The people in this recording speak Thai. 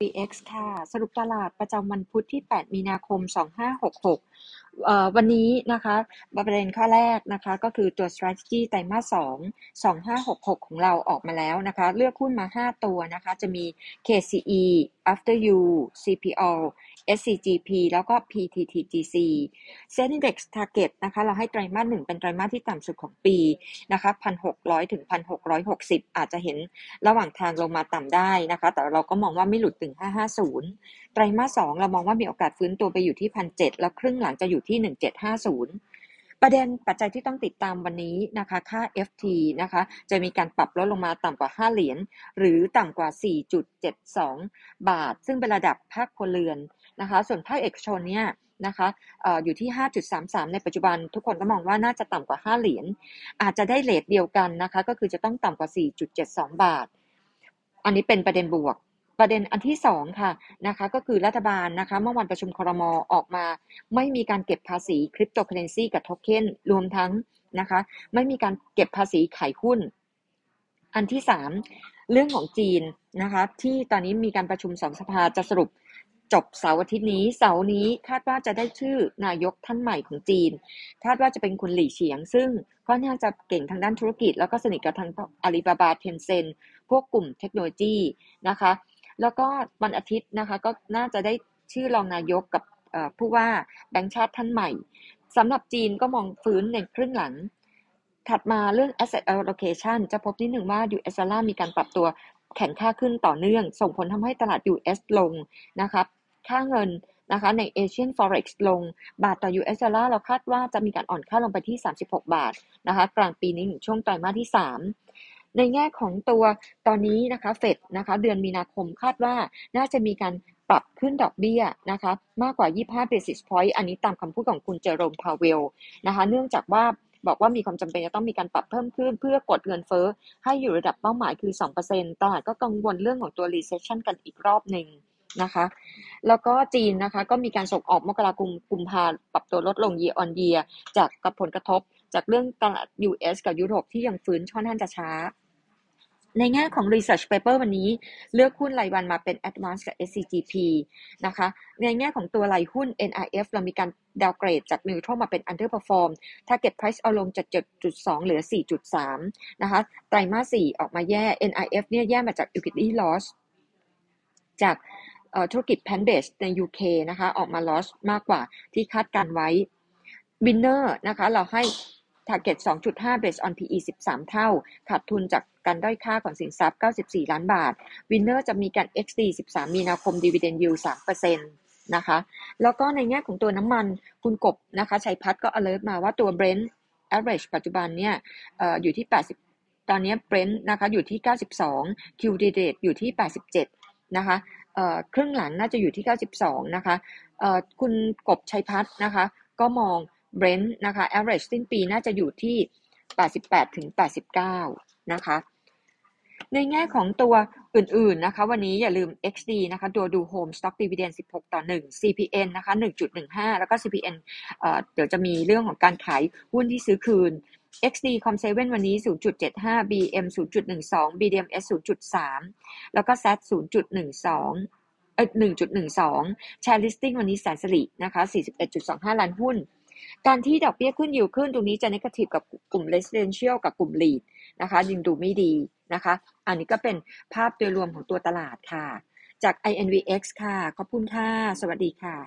BX ค่ะ สรุปตลาดประจำวันพุธที่ 8 มีนาคม 2566 วันนี้นะคะประเด็นข้อแรกนะคะ ก็คือตัว strategy ไตรมาส 2 2566 ของเราออกมาแล้วนะคะ เลือกหุ้นมา 5 ตัวนะคะ จะมี KCE After You CPO SCGP แล้วก็ PTTGC Set Index Target นะคะ เราให้ไตรมาสหนึ่งเป็นไตรมาสที่ต่ำสุดของปีนะคะ1,600 ถึง 1,660 อาจจะเห็นระหว่างทางลงมาต่ำได้นะคะ แต่เราก็มองว่าไม่หลุดถึง 550 ไตรมาส2เรามองว่ามีโอกาสฟื้นตัวไปอยู่ที่ 1,700 แล้วครึ่งหลังจะอยู่ที่ 1750 ประเด็นปัจจัยที่ต้องติดตามวันนี้นะคะ ค่า FT นะคะ จะมีการปรับลดลงมาต่ำกว่า 5 เหรียญ หรือต่ำกว่า 4.72 บาท ซึ่งเป็นระดับภาคครัวเรือนนะคะ ส่วนภาคเอกชนเนี่ยนะคะอออยู่ที่ 5.33 ในปัจจุบัน ทุกคนก็มองว่าน่าจะต่ำกว่า 5 เหรียญ อาจจะได้เลทเดียวกันนะคะ ก็คือจะต้องต่ำกว่า 4.72 บาท อันนี้เป็นประเด็นบวก ประเด็นอันที่สองค่ะนะคะก็คือรัฐบาลนะคะเมื่อวันประชุมครมออกมา ไม่มีการเก็บภาษีคริปโตเคอเรนซีกับโทเค็นรวมทั้งนะคะไม่มีการเก็บภาษีขายหุ้น อันที่สามเรื่องของจีนนะคะที่ตอนนี้มีการประชุมสองสภาจะสรุปจบเสาร์อาทิตย์นี้เสาร์นี้คาดว่าจะได้ชื่อนายกท่านใหม่ของจีน คาดว่าจะเป็นคุณหลี่เฉียง ซึ่งก็น่าจะเก่งทางด้านธุรกิจ แล้วก็สนิทกับทางอาลีบาบาเทนเซนพวกกลุ่มเทคโนโลยีนะคะ แล้วก็วันอาทิตย์นะคะ ก็น่าจะได้ชื่อรองนายกกับผู้ว่าแบงค์ชาติท่านใหม่สำหรับจีนก็มองฟื้นในครึ่งหลัง ถัดมาเรื่อง asset allocation จะพบนิดหนึ่งว่า US dollar มีการปรับตัวแข็งค่าขึ้นต่อเนื่อง ส่งผลทำให้ตลาด US ลงนะคะค่าเงินนะคะใน Asian Forex ลง บาทต่อ US ดอลลาร์เราคาดว่าจะมีการอ่อนค่าลงไปที่ 36 บาทนะคะ กลางปีนี้ช่วงไตรมาสที่ 3 ในแง่ของตัวตอนนี้นะคะเฟดนะคะเดือนมีนาคมคาดว่าน่าจะมีการปรับขึ้นดอกเบี้ยนะคะมากกว่า 25 basis point อันนี้ตามคำพูดของคุณเจอโรมพาเวลนะคะเนื่องจากว่าบอกว่ามีความจำเป็นจะต้องมีการปรับเพิ่มขึ้น เพื่อกดเงินเฟ้อให้อยู่ระดับเป้าหมายคือ 2%ตลาดก็กังวลเรื่องของตัว recession กันอีกรอบหนึ่งนะคะ แล้วก็จีนนะคะก็มีการส่งออกมกราคมกุมภาปรับตัวลดลง year on year จากกับผลกระทบ จากเรื่องตลาด US กับยุโรปที่ยังฟื้นค่อนข้างจะช้า ในแง่ของ research paper วันนี้เลือกหุ้นรายวันมาเป็น advance กับ SCGP นะคะ ในแง่ของตัวรายหุ้น NIF เรามีการดาวเกรดจาก neutral มาเป็น underperform target price เอาลงจาก7.2 เหลือ 4.3 นะคะ ไตรมาส 4 ออกมาแย่ NNI F เนี่ยแย่มาจาก equity loss จากธุรกิจ plant-based ใน UK นะคะ ออกมา loss มากกว่าที่คาดการณ์ไว้ Winner นะคะ เราให้ Target 2.5 Based on PE 13 เท่า ขาดทุนจากการด้อยค่าของสินทรัพย์ 94 ล้านบาท Winner จะมีการ XD 13 มีนาคม Dividend Yield 3%นะคะแล้วก็ในแง่ของตัวน้ำมันคุณกบนะคะชัยพัฒน์ก็ alert มาว่าตัว Brent average ปัจจุบันเนี่ยออยู่ที่ 80 ตอนนี้ Brent นะคะอยู่ที่ 92 Q d a t e อยู่ที่ 87 นะคะครึ่งหลังน่าจะอยู่ที่ 92 นะคะคุณกบชัยพัฒน์นะคะก็มอง เบรนท์นะคะ average สิ้นปีน่าจะอยู่ที่ 88ถึง89 นะคะ ในแง่ของตัวอื่นๆนะคะ วันนี้อย่าลืม XD นะคะตัวดู Home Stock Dividend 16 ต่อ 1 CPN นะคะ 1.15 แล้วก็ CPN เดี๋ยวจะมีเรื่องของการขายหุ้นที่ซื้อคืน XD Com7 วันนี้ 0.75 BM 0.12 BDMs 0.3 แล้วก็ SAT 0.12เอ่อ1.12 Share Listing วันนี้แสนสิรินะคะ 41.25 ล้านหุ้น การที่ดอกเบี้ยขึ้นยิวขึ้นตรงนี้จะนิ่งทีฟกับกลุ่ม Residential กับกลุ่ม Lead นะคะยิงดูไม่ดีนะคะ อันนี้ก็เป็นภาพโดยรวมของตัวตลาดค่ะ จาก INVX ค่ะ ขอบคุณค่ะ สวัสดีค่ะ